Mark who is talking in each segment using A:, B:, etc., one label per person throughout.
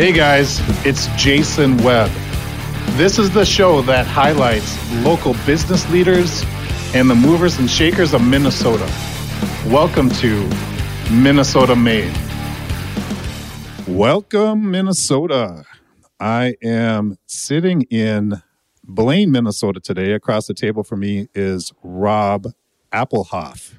A: Hey guys, it's Jason Webb. This is the show that highlights local business leaders and the movers and shakers of Minnesota. Welcome to Minnesota Made. Welcome, Minnesota. I am sitting in Blaine, Minnesota today. Across the table from me is Rob Appelhof,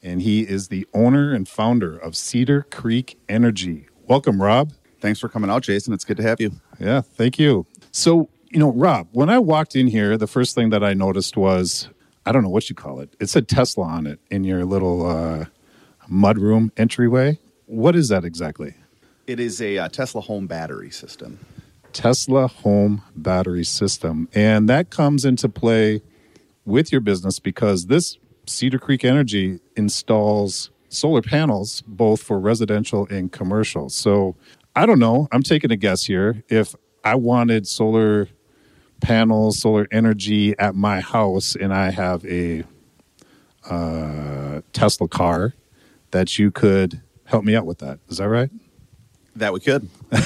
A: and he is the owner and founder of Cedar Creek Energy. Welcome, Rob.
B: Thanks for coming out, Jason. It's good to have you.
A: Yeah, thank you. So, you know, Rob, when I walked in here, the first thing that I noticed was I don't know what you call it. It said Tesla on it in your little uh, mudroom entryway. What is that exactly?
B: It is a uh, Tesla home battery system.
A: Tesla home battery system. And that comes into play with your business because this Cedar Creek Energy installs solar panels both for residential and commercial. So I don't know. I'm taking a guess here. If I wanted solar panels, solar energy at my house, and I have a uh, Tesla car, that you could help me out with that. Is that right?
B: That we could.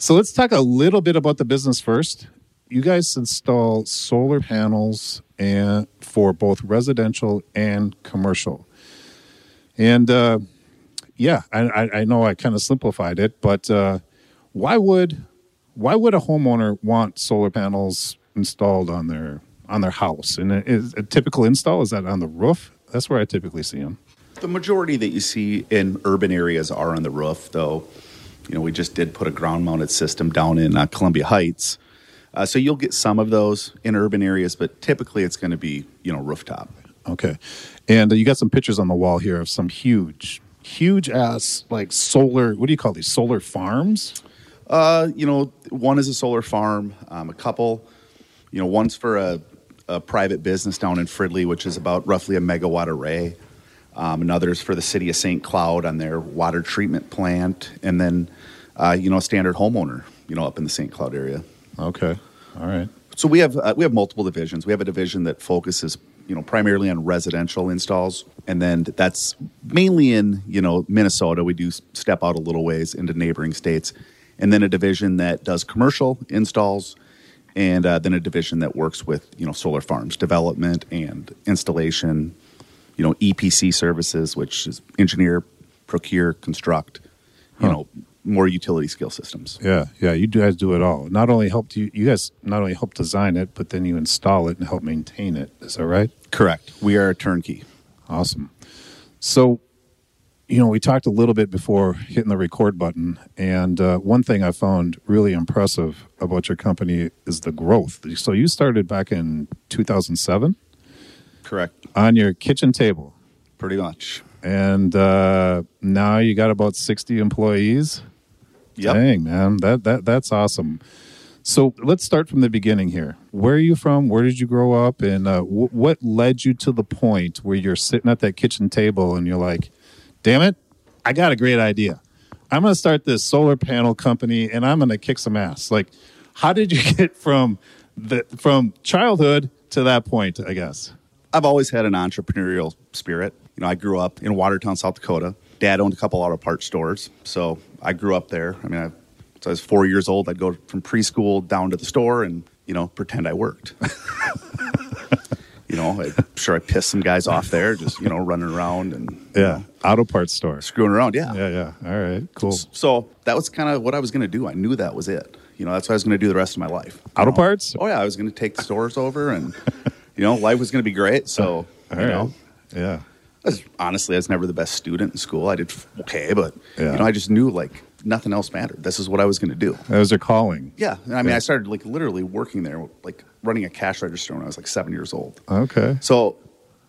A: So let's talk a little bit about the business first. You guys install solar panels and for both residential and commercial. And uh, yeah, I, I- I know I kind of simplified it, but uh, why would why would a homeowner want solar panels installed on their on their house? And is a typical install is that on the roof? That's where I typically see them.
B: The majority that you see in urban areas are on the roof, though. You know, we just did put a ground mounted system down in uh, Columbia Heights. Uh, so you'll get some of those in urban areas, but typically it's going to be, you know, rooftop.
A: Okay. And uh, you got some pictures on the wall here of some huge, huge ass like solar. What do you call these? Solar farms?
B: Uh, you know, one is a solar farm, um, a couple, you know, one's for a, a private business down in Fridley, which is about roughly a megawatt array. Um, another's for the city of St. Cloud on their water treatment plant. And then, uh, you know, a standard homeowner, you know, up in the St. Cloud area.
A: Okay. All right.
B: So we have uh, we have multiple divisions. We have a division that focuses, you know, primarily on residential installs, and then that's mainly in you know Minnesota. We do step out a little ways into neighboring states, and then a division that does commercial installs, and uh, then a division that works with you know solar farms development and installation, you know EPC services, which is engineer, procure, construct, you
A: Huh.
B: know more utility scale systems.
A: Yeah. Yeah. You guys do it all. Not only help you, you guys not only help design it, but then you install it and help maintain it. Is that right?
B: Correct. We are a turnkey.
A: Awesome. So, you know, we talked a little bit before hitting the record button, and uh, one thing I found really impressive about your company is the growth. So, you started back in 2007
B: Correct.
A: on your kitchen table.
B: Pretty much.
A: and uh, now you got about 60 employees
B: Yep.
A: dang man. That, that that's awesome. So let's start from the beginning here. Where are you from? Where did you grow up? And uh, wh- what led you to the point where you're sitting at that kitchen table and you're like damn it i got a great idea. I'm going to start this solar panel company and i'm going to kick some ass. Like how did you get from the from childhood to that point i guess?
B: I've always had an entrepreneurial spirit. You know, I grew up in Watertown, South Dakota. Dad owned a couple auto parts stores, so I grew up there. I mean, I, so I was four years old. I'd go from preschool down to the store and you know pretend I worked. you know, I'm sure I pissed some guys off there, just you know running around and you
A: yeah
B: know,
A: auto parts store
B: screwing around. Yeah.
A: yeah yeah all right cool
B: So that was kind of what I was going to do. I knew that was it. You know, that's what I was going to do the rest of my life.
A: Auto
B: know?
A: parts?
B: Oh yeah, I was going to take the stores over, and you know, life was going to be great. So
A: All
B: you
A: right.
B: know,
A: Yeah.
B: I was, honestly, I was never the best student in school. I did okay, but
A: Yeah.
B: you know, I just knew like nothing else mattered. This is what I was going to do.
A: That was their calling.
B: Yeah, and I mean,
A: Yeah.
B: I started like literally working there, like running a cash register when I was like seven years old.
A: Okay.
B: So,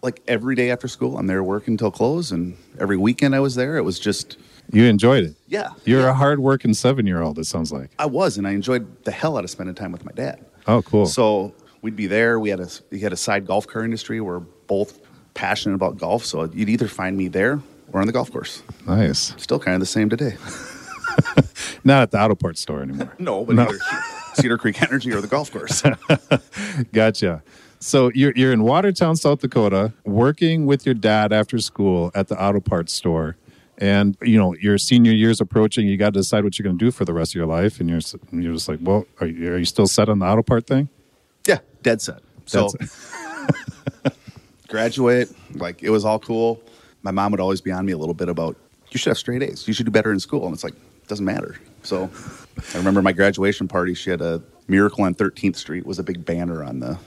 B: like every day after school, I'm there working till close, and every weekend I was there. It was just
A: You enjoyed it.
B: yeah.
A: You're
B: yeah.
A: a hard-working seven-year-old. It sounds like.
B: I was, and I enjoyed the hell out of spending time with my dad.
A: Oh, cool.
B: So we'd be there. We had a we had a side golf car industry. We're both passionate about golf, so you'd either find me there or on the golf course.
A: nice.
B: Still kind of the same today.
A: Not at the auto parts store anymore.
B: No, but
A: No.
B: either Cedar Creek Energy or the golf course.
A: Gotcha. So you're you're in Watertown, South Dakota, working with your dad after school at the auto parts store, And you know your senior year's approaching. You got to decide what you're going to do for the rest of your life, and you're you're just like, well, are you, are you still set on the auto part thing?
B: Yeah, dead set. So graduate, like it was all cool. My mom would always be on me a little bit about you should have straight A's. You should do better in school. And it's like, it doesn't matter. So I remember my graduation party, she had a miracle on 13th Street was a big banner on the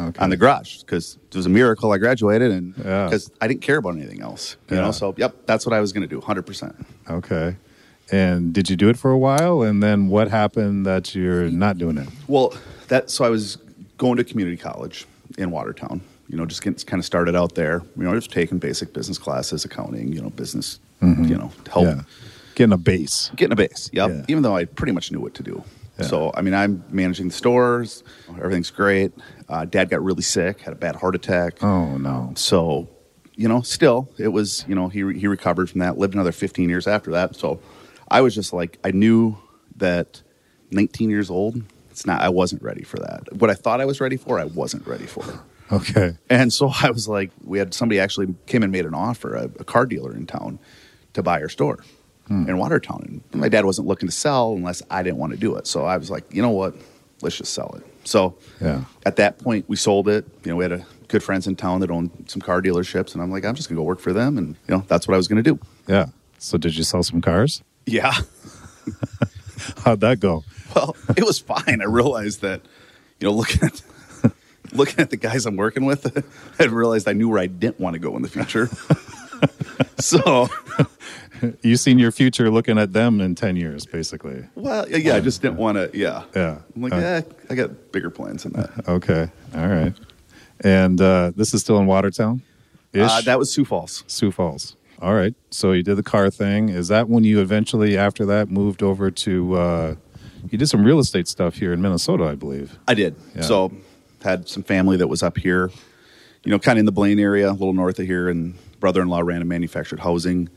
A: Okay.
B: on the garage because it was a miracle I graduated and
A: Yeah.
B: because I didn't care about anything else. You
A: Yeah.
B: know, so yep, that's what I was gonna do, hundred percent.
A: Okay. And did you do it for a while? And then what happened that you're not doing it?
B: Well, that so I was going to community college in Watertown. You know, just getting kind of started out there. You know, just taking basic business classes, accounting. You know, business. You know, help
A: Yeah. Getting a base.
B: getting a base. Yep.
A: Yeah.
B: Even though I pretty much knew what to do.
A: Yeah.
B: So I mean, I'm managing the stores. Everything's great. Uh, Dad got really sick, had a bad heart attack.
A: Oh no.
B: So, you know, still, it was, you know, he, he recovered from that, lived another 15 years after that. So I was just like, I knew that 19 years old, it's not, I wasn't ready for that. What I thought I was ready for, I wasn't ready for.
A: Okay.
B: And so I was like, we had somebody actually came and made an offer, a, a car dealer in town to buy our store hmm. in Watertown. And my dad wasn't looking to sell unless I didn't want to do it. So I was like, you know what? Let's just sell it. So
A: Yeah.
B: at that point, we sold it. You know, we had a good friends in town that owned some car dealerships, and I'm like, I'm just gonna go work for them, and you know, that's what I was gonna do.
A: Yeah. So did you sell some cars?
B: Yeah.
A: How'd that go?
B: Well, it was fine. I realized that, you know, looking at looking at the guys I'm working with, I realized I knew where I didn't want to go in the future. so,
A: You seen your future looking at them in 10 years, basically.
B: well, yeah, I just didn't want to. Yeah,
A: Yeah.
B: I'm like,
A: Uh,
B: yeah, I got bigger plans than that.
A: Okay. All right. And uh, this is still in Watertown? Ish?
B: Uh, that was Sioux Falls.
A: Sioux Falls. All right. So you did the car thing. Is that when you eventually, after that, moved over to? Uh, you did some real estate stuff here in Minnesota, I believe.
B: I did.
A: Yeah.
B: So had some family that was up here, you know, kind of in the Blaine area, a little north of here, and brother-in-law ran a manufactured housing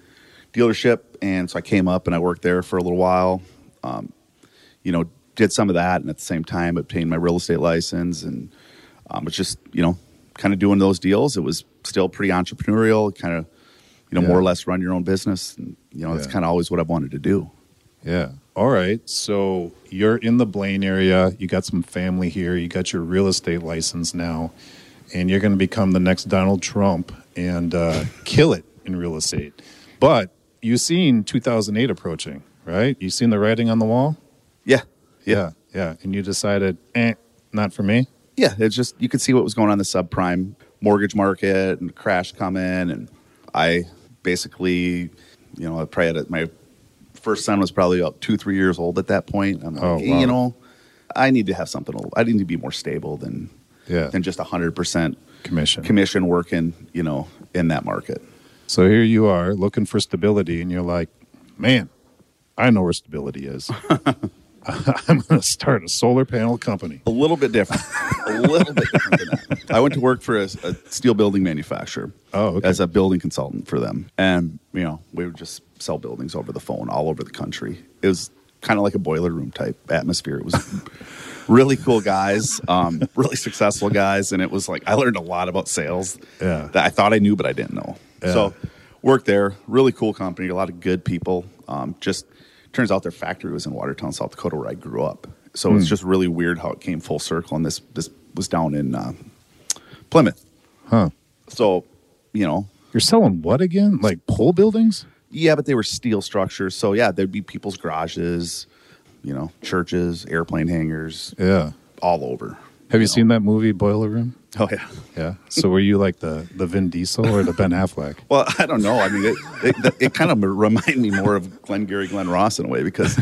B: dealership, and so I came up and I worked there for a little while. Um, you know, did some of that, and at the same time obtained my real estate license, and um, was just you know, kind of doing those deals. It was still pretty entrepreneurial, kind of, you know,
A: Yeah.
B: more or less run your own business. And, you know, that's kind of always what I've wanted to do.
A: Yeah. All right. So you're in the Blaine area. You got some family here. You got your real estate license now, and you're going to become the next Donald Trump and uh, kill it in real estate. But you've seen 2008 approaching, right? You've seen the writing on the wall.
B: Yeah,
A: Yeah. Yeah. And you decided, eh, not for me.
B: Yeah, it's just you could see what was going on in the subprime mortgage market and crash coming, and I basically, you know, I probably had my first son was probably about two, three years old at that point. I'm like,
A: Oh, wow.
B: you know, I need to have something. I need to be more stable than
A: Yeah.
B: than just hundred percent
A: Commission.
B: commission working, you know, in that market.
A: So here you are looking for stability, and you're like, man, I know where stability is. I'm going to start a solar panel company.
B: A little bit different. a little bit different than that. I went to work for a, a steel building manufacturer.
A: Oh, okay.
B: As a building consultant for them. And, you know, we would just sell buildings over the phone all over the country. It was kind of like a boiler room type atmosphere. It was really cool guys, um, really successful guys. And it was like, I learned a lot about sales
A: Yeah.
B: that I thought I knew, but I didn't know.
A: Yeah.
B: So, worked there. Really cool company. A lot of good people. Um, just turns out their factory was in Watertown, South Dakota, where I grew up. So
A: Hmm.
B: it's just really weird how it came full circle. And this this was down in uh, Plymouth.
A: Huh.
B: So, you know,
A: You're selling what again? Like pole buildings?
B: yeah, but they were steel structures. So yeah, there'd be people's garages, you know, churches, airplane hangars,
A: Yeah.
B: all over.
A: Have you
B: know.
A: seen that movie, Boiler Room?
B: Oh yeah.
A: Yeah. So were you like the, the Vin Diesel or the Ben Affleck?
B: Well, I don't know. I mean, it, it, it kind of reminded me more of Glengarry Glen Ross in a way because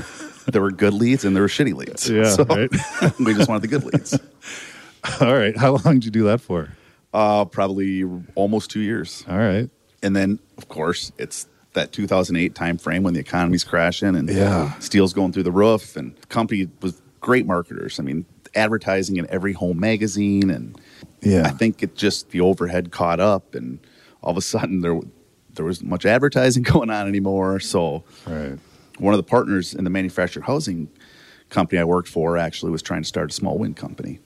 B: there were good leads and there were shitty leads.
A: Yeah,
B: So
A: right.
B: we just wanted the good leads.
A: All right. How long did you do that for?
B: Uh, probably almost two years.
A: All right.
B: And then, of course, it's that 2008 time frame when the economy's crashing and
A: Yeah.
B: steel's going through the roof. And the company was great marketers. I mean, advertising in every home magazine. And
A: Yeah.
B: I think it just, the overhead caught up. And all of a sudden, there, there wasn't much advertising going on anymore. So
A: Right.
B: one of the partners in the manufactured housing company I worked for actually was trying to start a small wind company.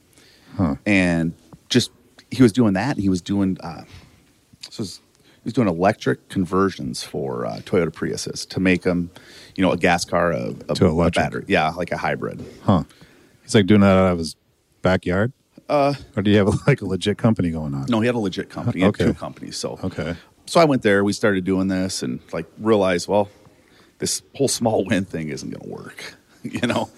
A: Huh.
B: And just, he was doing that. He was doing, uh, this was was doing electric conversions for uh, Toyota Priuses to make them, you know, a gas car, a, a,
A: To
B: a battery. Yeah, like a hybrid.
A: Huh. He's like doing that out of his backyard? Uh, or do you have like a legit company going on?
B: No, he had a legit company. He had
A: Okay.
B: two companies. So
A: Okay.
B: so I went there. We started doing this, and like realized, well, this whole small wind thing isn't going to work. You know,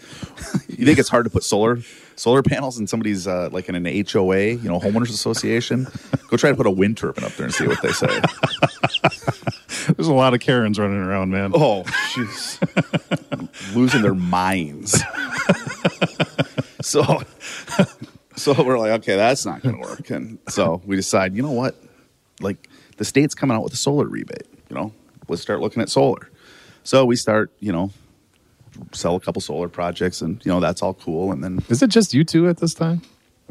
B: you think it's hard to put solar solar panels in somebody's uh, like in an HOA, you know, homeowners association. Go try to put a wind turbine up there and see what they say.
A: There's a lot of Karens running around, man.
B: Oh, jeez, losing their minds. so, so we're like, okay, that's not going to work, and so we decide, you know what, like the state's coming out with a solar rebate. You know, let's start looking at solar. So we start, you know, sell a couple solar projects, and you know that's all cool, and then
A: Is it just you two at this time?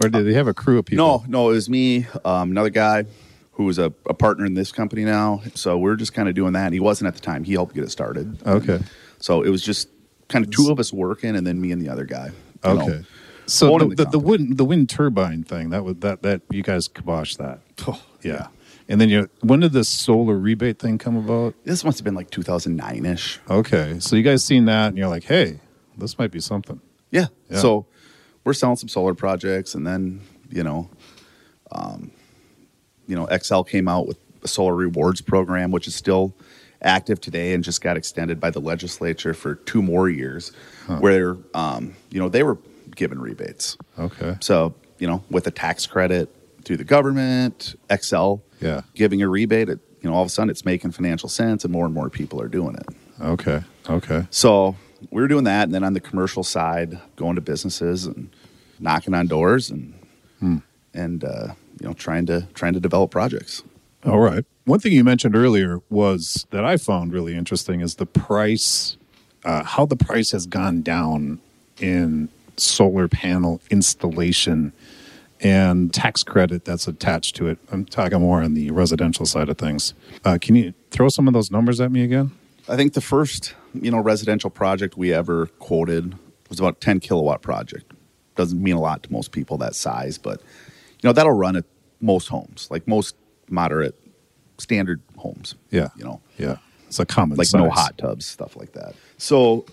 A: Or did they have a crew of people?
B: no, no, it was me, um, another guy who was a, a partner in this company now. So we're just kind of doing that. He wasn't at the time. He helped get it started.
A: Okay.
B: So it was just kind of two of us working, and then me and the other guy. Okay. know.
A: So the,
B: the
A: the, wind the wind turbine thing that was that that you guys kiboshed that.
B: Oh,
A: Yeah. And then you when did this solar rebate thing come about?
B: This must have been like 2009 ish.
A: Okay. So you guys seen that and you're like, hey, this might be something.
B: Yeah.
A: Yeah.
B: So we're selling some solar projects, and then you know, um, you know, Xcel came out with a solar rewards program, which is still active today and just got extended by the legislature for two more years, where um, you know they were given rebates.
A: Okay.
B: So you know, with a tax credit through the government, Xcel
A: Yeah.
B: giving a rebate, it, you know, all of a sudden it's making financial sense, and more and more people are doing it.
A: Okay. Okay.
B: So we were doing that, and then on the commercial side, going to businesses and knocking on doors and and uh, you know trying to trying to develop projects.
A: All right. One thing you mentioned earlier was that I found really interesting is the price, uh, how the price has gone down in solar panel installation and tax credit that's attached to it. I'm talking more on the residential side of things. Uh, can you throw some of those numbers at me again?
B: I think the first you know residential project we ever quoted was about 10 kilowatt project. Doesn't mean a lot to most people that size, but you know that'll run at most homes, like most moderate standard homes.
A: Yeah.
B: you know,
A: Yeah. It's a common
B: like
A: size.
B: no hot tubs, stuff like that. So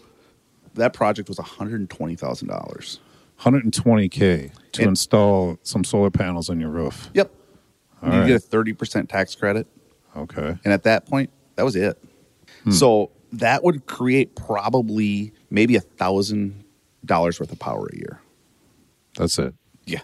B: that project was one hundred and twenty thousand dollars.
A: 120K to
B: And-
A: install some solar panels on your roof.
B: Yep.
A: All
B: you
A: right.
B: get a thirty percent tax credit,
A: Okay.
B: and at that point, that was it. Hmm. So that would create probably maybe a thousand dollars worth of power a year.
A: That's it.
B: Yeah.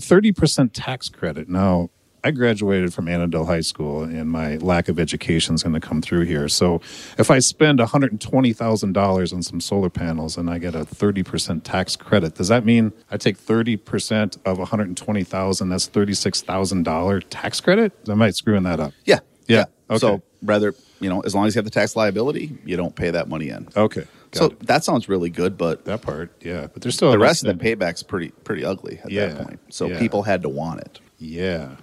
A: 30% tax credit. Now, I graduated from Annandale High School, and my lack of education is going to come through here. So, if I spend $120,000 on some solar panels and I get a 30% tax credit, does that mean I take 30% of 120,000? That's $36,000 tax credit? Am I screwing that up?
B: Yeah.
A: Yeah, okay.
B: So rather, you know, as long as you have the tax liability, you don't pay that money in.
A: Okay. Got
B: so
A: it.
B: that sounds really good, but
A: that part, yeah. But there's still
B: the rest of the payback's pretty pretty ugly at
A: Yeah,
B: that point. So
A: yeah.
B: people had to want it.
A: Yeah.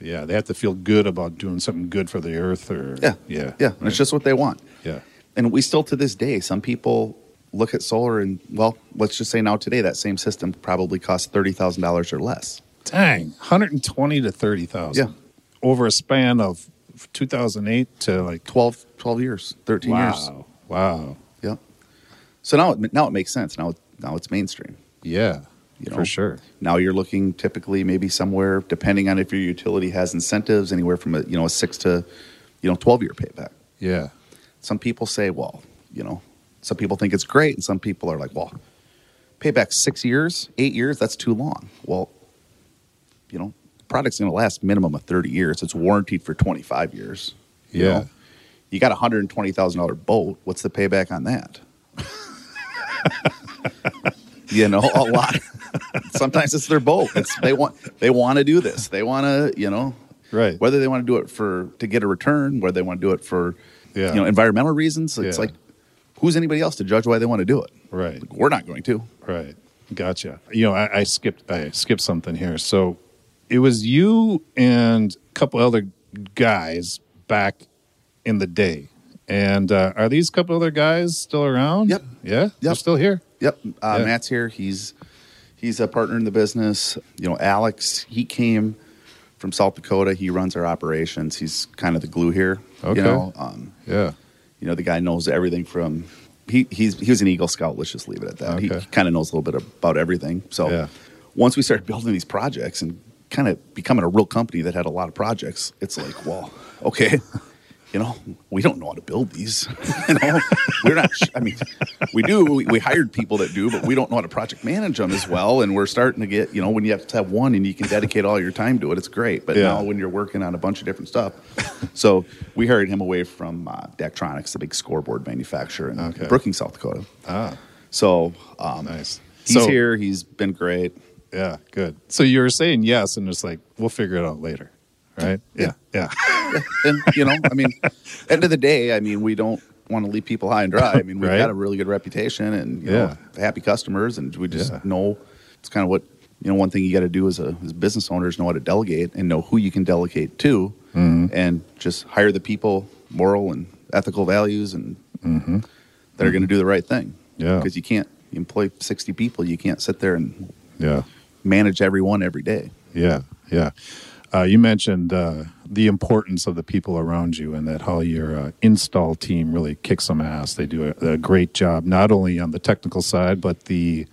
A: Yeah. They have to feel good about doing something good for the earth or,
B: Yeah.
A: Yeah.
B: Yeah. And it's just what they want.
A: yeah.
B: And we still to this day, some people look at solar and well, let's just say now today that same system probably costs thirty thousand dollars or less.
A: Dang, 120 to 30,000.
B: Yeah.
A: Over a span of 2008 to like
B: 12, 12 years, thirteen years.
A: wow. Wow.
B: Yep. So now it now it makes sense. Now now it's mainstream.
A: Yeah.
B: You know?
A: for sure.
B: Now you're looking typically maybe somewhere, depending on if your utility has incentives, anywhere from a you know a six to you know twelve year payback.
A: Yeah.
B: Some people say, well, you know, some people think it's great, and some people are like, well, payback six years, eight years, that's too long. Well, you know, the product's going to last minimum of thirty years. It's warranted for twenty five years. you
A: Yeah.
B: know? you got a hundred and twenty thousand dollar boat. What's the payback on that? you know, a lot. Sometimes it's their boat. It's they want they want to do this. They want to, you know,
A: Right.
B: whether they want to do it for to get a return, whether they want to do it for
A: Yeah.
B: you know environmental reasons. It's
A: Yeah.
B: like who's anybody else to judge why they want to do it?
A: Right.
B: We're not going to.
A: Right. Gotcha. You know, I, I skipped I skipped something here. So it was you and a couple other guys back in the day. And uh, are these couple other guys still around?
B: Yep.
A: Yeah. They're still here.
B: Yep. Uh,
A: Yeah.
B: Matt's here. He's he's a partner in the business. You know, Alex. He came from South Dakota. He runs our operations. He's kind of the glue here.
A: Okay.
B: You know, um,
A: Yeah.
B: you know, the guy knows everything from. He he's he was an Eagle Scout. Let's just leave it at that. Okay. He,
A: Okay.
B: kind of knows a little bit about everything. So
A: Yeah.
B: once we started building these projects and kind of becoming a real company that had a lot of projects, it's like, well, okay, you know, we don't know how to build these. you know, we're not. I mean, we do. We, we hired people that do, but we don't know how to project manage them as well. And we're starting to get, you know, when you have to have one and you can dedicate all your time to it, it's great. But
A: Yeah.
B: now when you're working on a bunch of different stuff, so we hired him away from uh, Daktronics, the big scoreboard manufacturer in
A: Okay.
B: Brookings, South Dakota.
A: Ah,
B: So um,
A: nice.
B: he's
A: So-
B: here. He's been great.
A: Yeah, good. So you were saying yes, and it's like we'll figure it out later, right? Yeah, yeah,
B: and you know, I mean, end of the day, I mean, we don't want to leave people high and dry. I mean, we've
A: Right.
B: got a really good reputation and you
A: Yeah.
B: know, happy customers, and we just
A: Yeah.
B: know it's kind of what you know. One thing you got to do as a as business owners know how to delegate and know who you can delegate to, mm-hmm. and just hire the people, moral and ethical values, and mm-hmm. that are going to do the right thing.
A: Yeah.
B: because you can't you employ sixty people, you can't sit there and
A: yeah,
B: manage everyone every day.
A: yeah, yeah. Uh, you mentioned uh, the importance of the people around you, and that how your uh, install team really kicks some ass. They do a, a great job, not only on the technical side, but the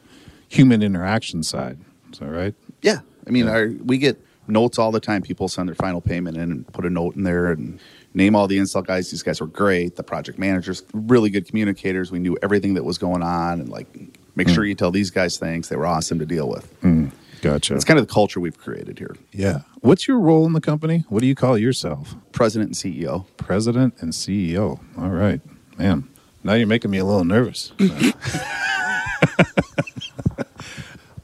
A: human interaction side. Is that right?
B: Yeah, I mean,
A: Yeah.
B: Our, we get notes all the time. People send their final payment in and put a note in there and name all the install guys. These guys were great. The project managers, really good communicators. We knew everything that was going on, and like, make sure you tell these guys thanks. They were awesome to deal with.
A: Gotcha.
B: It's kind of the culture we've created here.
A: yeah. What's your role in the company? What do you call yourself?
B: President and CEO.
A: President and CEO. All right, man. Now you're making me a little nervous.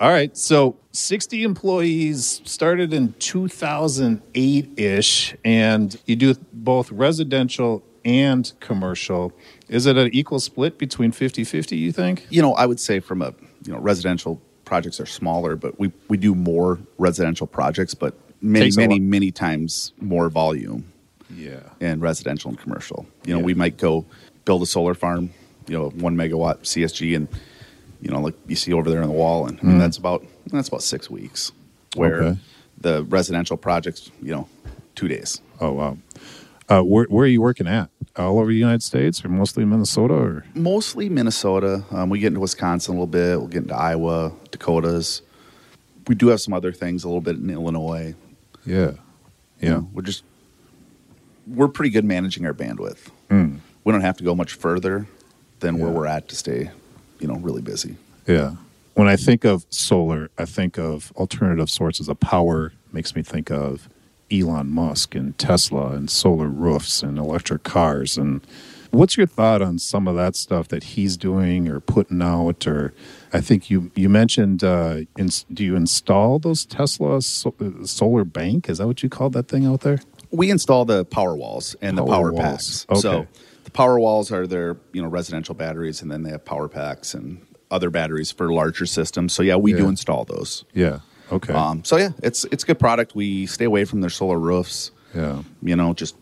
A: All right, so 60 employees started in 2008 ish, and you do both residential and commercial. Is it an equal split between 50 50, you think?
B: You know, I would say from a you know residential projects are smaller, but we we do more residential projects, but many many many times more volume.
A: Yeah.
B: in residential and commercial. You know,
A: Yeah.
B: we might go build a solar farm, you know, one megawatt CSG, and you know, like you see over there on the wall, and I mean, that's about that's about six weeks. Where
A: Okay.
B: the residential projects, you know, two days.
A: Oh, wow. Uh, where, where are you working at? All over the United States or mostly Minnesota? Or?
B: Mostly Minnesota. Um, we get into Wisconsin a little bit. We'll get into Iowa, Dakotas. We do have some other things a little bit in Illinois.
A: Yeah.
B: You
A: Yeah.
B: know, we're just we're pretty good managing our bandwidth.
A: Mm.
B: We don't have to go much further than where we're at to stay, you know, really busy.
A: Yeah. When I think of solar, I think of alternative sources of power. Makes me think of Elon Musk and Tesla and solar roofs and electric cars. And what's your thought on some of that stuff that he's doing or putting out? Or I think you you mentioned, uh, ins- do you install those Tesla so- uh, solar bank? Is that what you called that thing out there?
B: We install the power walls and the
A: Power
B: power
A: walls.
B: packs.
A: Okay.
B: So the power walls are their you know residential batteries, and then they have power packs and other batteries for larger systems. So yeah, we do install those.
A: Yeah. Okay.
B: Um, so yeah, it's it's a good product. We stay away from their solar roofs.
A: yeah.
B: You know, just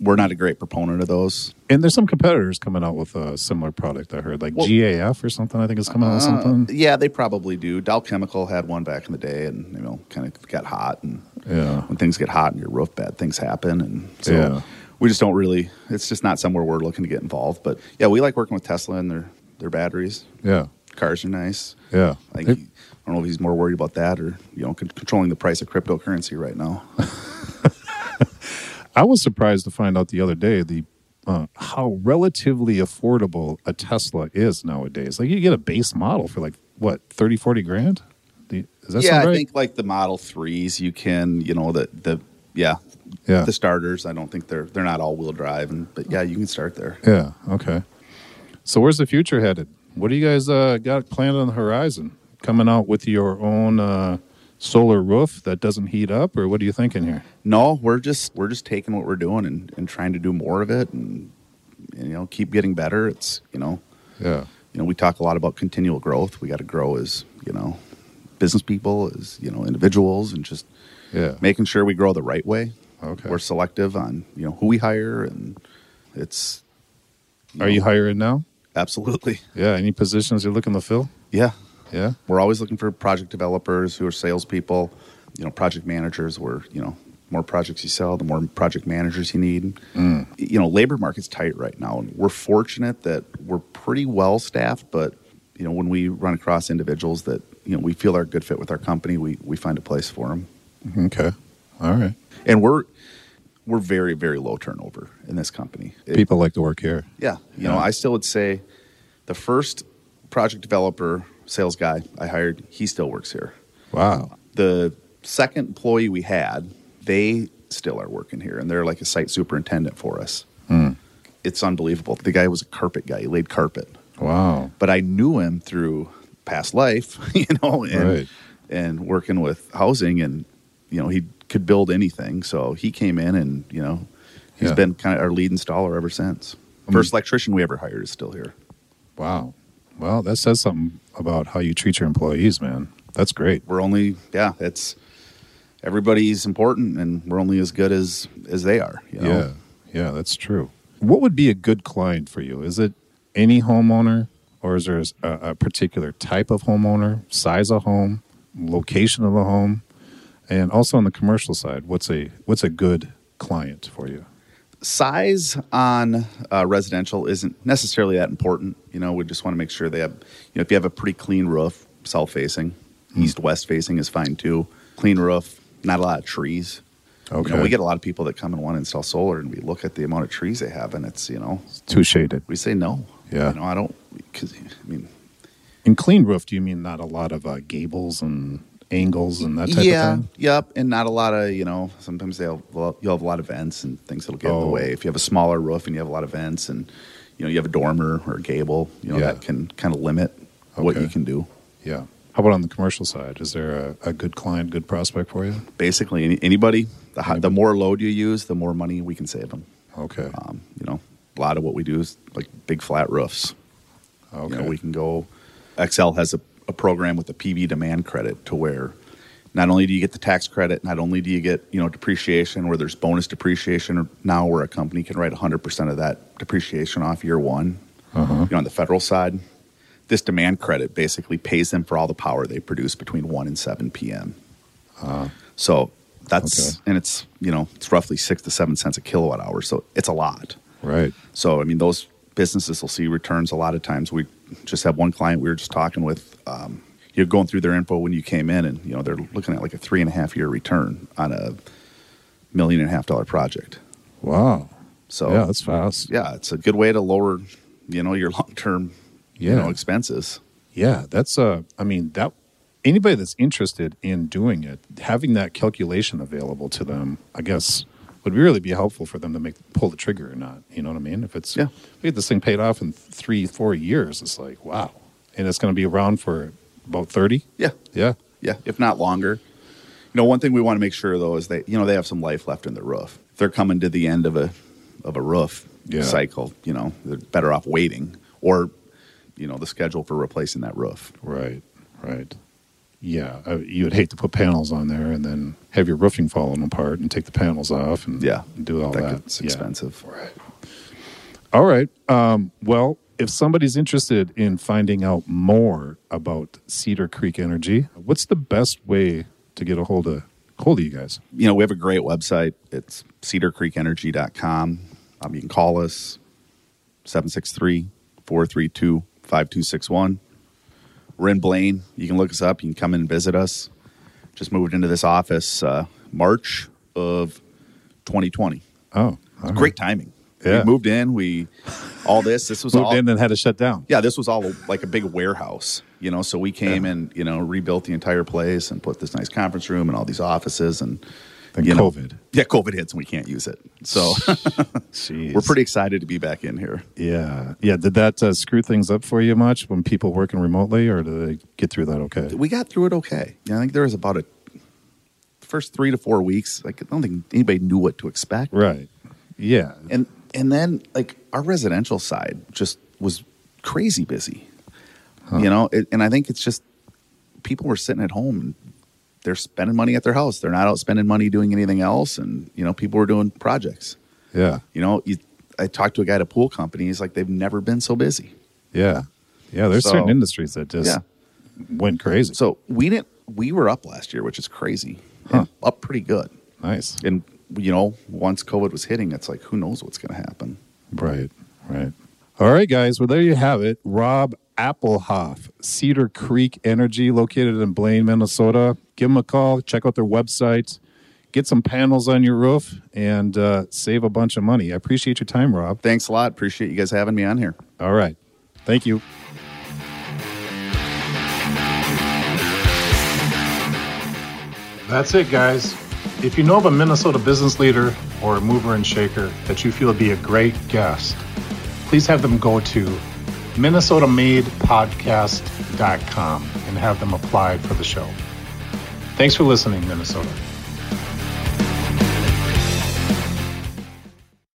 B: we're not a great proponent of those.
A: And there's some competitors coming out with a similar product. I heard, like
B: Well-
A: GAF or something. I think is coming out with something.
B: Uh, yeah, they probably do. Dow Chemical had one back in the day, and you know, kind of got hot. And
A: Yeah.
B: when things get hot in your roof, bad things happen. And so
A: Yeah.
B: we just don't really. It's just not somewhere we're looking to get involved. But yeah, we like working with Tesla and their their batteries.
A: Yeah.
B: Cars are nice.
A: Yeah.
B: I think
A: It-
B: I don't know if he's more worried about that or you know controlling the price of cryptocurrency right now.
A: I was surprised to find out the other day the uh, how relatively affordable a Tesla is nowadays. Like you get a base model for like what 30, 40 grand. Does that
B: yeah,
A: sound
B: I think like the Model Threes, you can you know the the yeah
A: yeah.
B: the starters. I don't think they're they're not all wheel drive, and but yeah, you can start there.
A: yeah. Okay. So where's the future headed? What do you guys uh, got planned on the horizon? Coming out with your own uh, solar roof that doesn't heat up, or what are you thinking here?
B: No, we're just we're just taking what we're doing and, and trying to do more of it and, and you know keep getting better. It's you know
A: Yeah.
B: you know we talk a lot about continual growth. We got to grow as you know business people, as you know individuals, and just
A: Yeah.
B: making sure we grow the right way.
A: Okay.
B: We're selective on you know who we hire, and it's
A: Are you hiring now?
B: absolutely
A: Yeah. Any positions you're looking to fill?
B: yeah.
A: Yeah.
B: We're always looking for project developers who are salespeople, you know, project managers. We're you know more projects you sell, the more project managers you need.
A: Mm.
B: You know, labor market's tight right now, and we're fortunate that we're pretty well staffed. But you know, when we run across individuals that you know we feel are a good fit with our company, we we find a place for them,
A: Okay. All right.
B: and we're we're very very low turnover in this company. It-
A: People like to work here.
B: yeah, you know, I still would say the first project developer sales guy I hired, he still works here.
A: Wow.
B: The second employee we had, they still are working here, and they're like a site superintendent for us.
A: Hmm.
B: It's unbelievable. The guy was a carpet guy; he laid carpet,
A: Wow.
B: but I knew him through past life, you know, and
A: Right.
B: and working with housing, and you know, he could build anything. So he came in, and you know, he's
A: Yeah.
B: been kind of our lead installer ever since. First electrician we ever hired is still here.
A: Wow. Well, that says something about how you treat your employees, man. That's great.
B: we're only yeah it's everybody's important and we're only as good as as they are you know?
A: Yeah. Yeah, that's true. What would be a good client for you? Is it any homeowner or is there a, a particular type of homeowner, size of home, location of the home? And also on the commercial side, what's a what's a good client for you?
B: Size on uh, residential isn't necessarily that important you know we just want to make sure they have you know if you have a pretty clean roof south facing east west facing is fine too clean roof not a lot of trees You
A: Okay.
B: know, we get a lot of people that come and want to install solar and we look at the amount of trees they have and it's you know
A: Too shaded.
B: we say no
A: Yeah.
B: you know i don't because i mean
A: In clean roof, do you mean not a lot of uh, gables and angles and that type
B: yeah,
A: of thing?
B: Yep, and not a lot of you know. Sometimes they'll well, you'll have a lot of vents and things that'll get in the
A: Oh.
B: way. If you have a smaller roof and you have a lot of vents and you know you have a dormer or a gable, you know
A: Yeah.
B: that can kind of limit what you can do.
A: Yeah. How about on the commercial side? Is there a, a good client, good prospect for you?
B: Basically, any, anybody the, hi- the more load you use, the more money we can save them.
A: Okay.
B: Um, you know, a lot of what we do is like big flat roofs.
A: Okay.
B: You know, we can go. Xcel has a, a program with a PV demand credit to where not only do you get the tax credit, not only do you get you know depreciation where there's bonus depreciation now where a company can write 100% of that depreciation off year one.
A: uh-huh.
B: You know, on the federal side, this demand credit basically pays them for all the power they produce between 1 and 7 p.m.
A: Uh,
B: So that's
A: Okay.
B: and it's you know it's roughly six to seven cents a kilowatt hour. So it's a lot.
A: right.
B: So, I mean, those businesses will see returns a lot of times. We just have one client we were just talking with. Um, you're going through their info when you came in, and you know they're looking at like a three and a half year return on a million and a half dollar project.
A: Wow.
B: So,
A: yeah, that's fast.
B: yeah, it's a good way to lower, you know, your long term, you know, expenses.
A: Yeah, that's uh I mean that anybody that's interested in doing it, having that calculation available to them, I guess would really be helpful for them to make pull the trigger or not. You know what I mean? If it's
B: Yeah.
A: we get this thing paid off in three, four years, it's like wow, and it's going to be around for about thirty.
B: Yeah,
A: Yeah,
B: yeah, if not longer. You know, one thing we want to make sure though is that you know they have some life left in the roof. If they're coming to the end of a of a roof
A: Yeah.
B: cycle, you know, they're better off waiting or you know the schedule for replacing that roof.
A: right, right. Yeah, uh, you would hate to put panels on there and then have your roofing falling apart and take the panels off and
B: Yeah, and
A: do all that.
B: gets
A: Yeah.
B: expensive.
A: All right. Um, well, if somebody's interested in finding out more about Cedar Creek Energy, what's the best way to get a hold of hold of you guys?
B: You know, we have a great website. It's cedarcreekenergy.com. Um, you can call us 763 432 5261. We're in Blaine. You can look us up. You can come in and visit us. Just moved into this office uh, March of 2020.
A: Oh, right.
B: Great timing.
A: Yeah.
B: We moved in. We all this. This was
A: Moved
B: all
A: in and had to shut down.
B: yeah. This was all like a big warehouse. You know, so we came
A: Yeah.
B: and you know rebuilt the entire place and put this nice conference room and all these offices and
A: Then
B: you know,
A: COVID.
B: yeah, COVID hits and we can't use it. So we're pretty excited to be back in here.
A: Yeah, yeah. Did that uh, screw things up for you much when people working remotely, or did they get through that okay?
B: We got through it okay. Yeah, I think there was about a first three to four weeks. Like I don't think anybody knew what to expect.
A: Right. Yeah.
B: And and then like our residential side just was crazy busy. You know, it, and I think it's just people were sitting at home and they're spending money at their house. They're not out spending money doing anything else, and you know, people were doing projects.
A: Yeah.
B: You know, you, I talked to a guy at a pool company. He's like, they've never been so busy.
A: Yeah. Yeah. There's
B: So-
A: certain industries that just
B: Yeah.
A: went crazy.
B: So we didn't. We were up last year, which is crazy.
A: Huh.
B: Up pretty good.
A: Nice.
B: And you know, once COVID was hitting, it's like who knows what's going to happen.
A: Right, right. All right, guys. Well, there you have it. Rob Appelhof, Cedar Creek Energy, located in Blaine, Minnesota. Give them a call. Check out their website. Get some panels on your roof and uh, save a bunch of money. I appreciate your time, Rob.
B: Thanks a lot. Appreciate you guys having me on here.
A: All right. Thank you.
C: That's it, guys. If you know of a Minnesota business leader or a mover and shaker that you feel would be a great guest, please have them go to minnesotamadepodcast.com and have them apply for the show. Thanks for listening, Minnesota.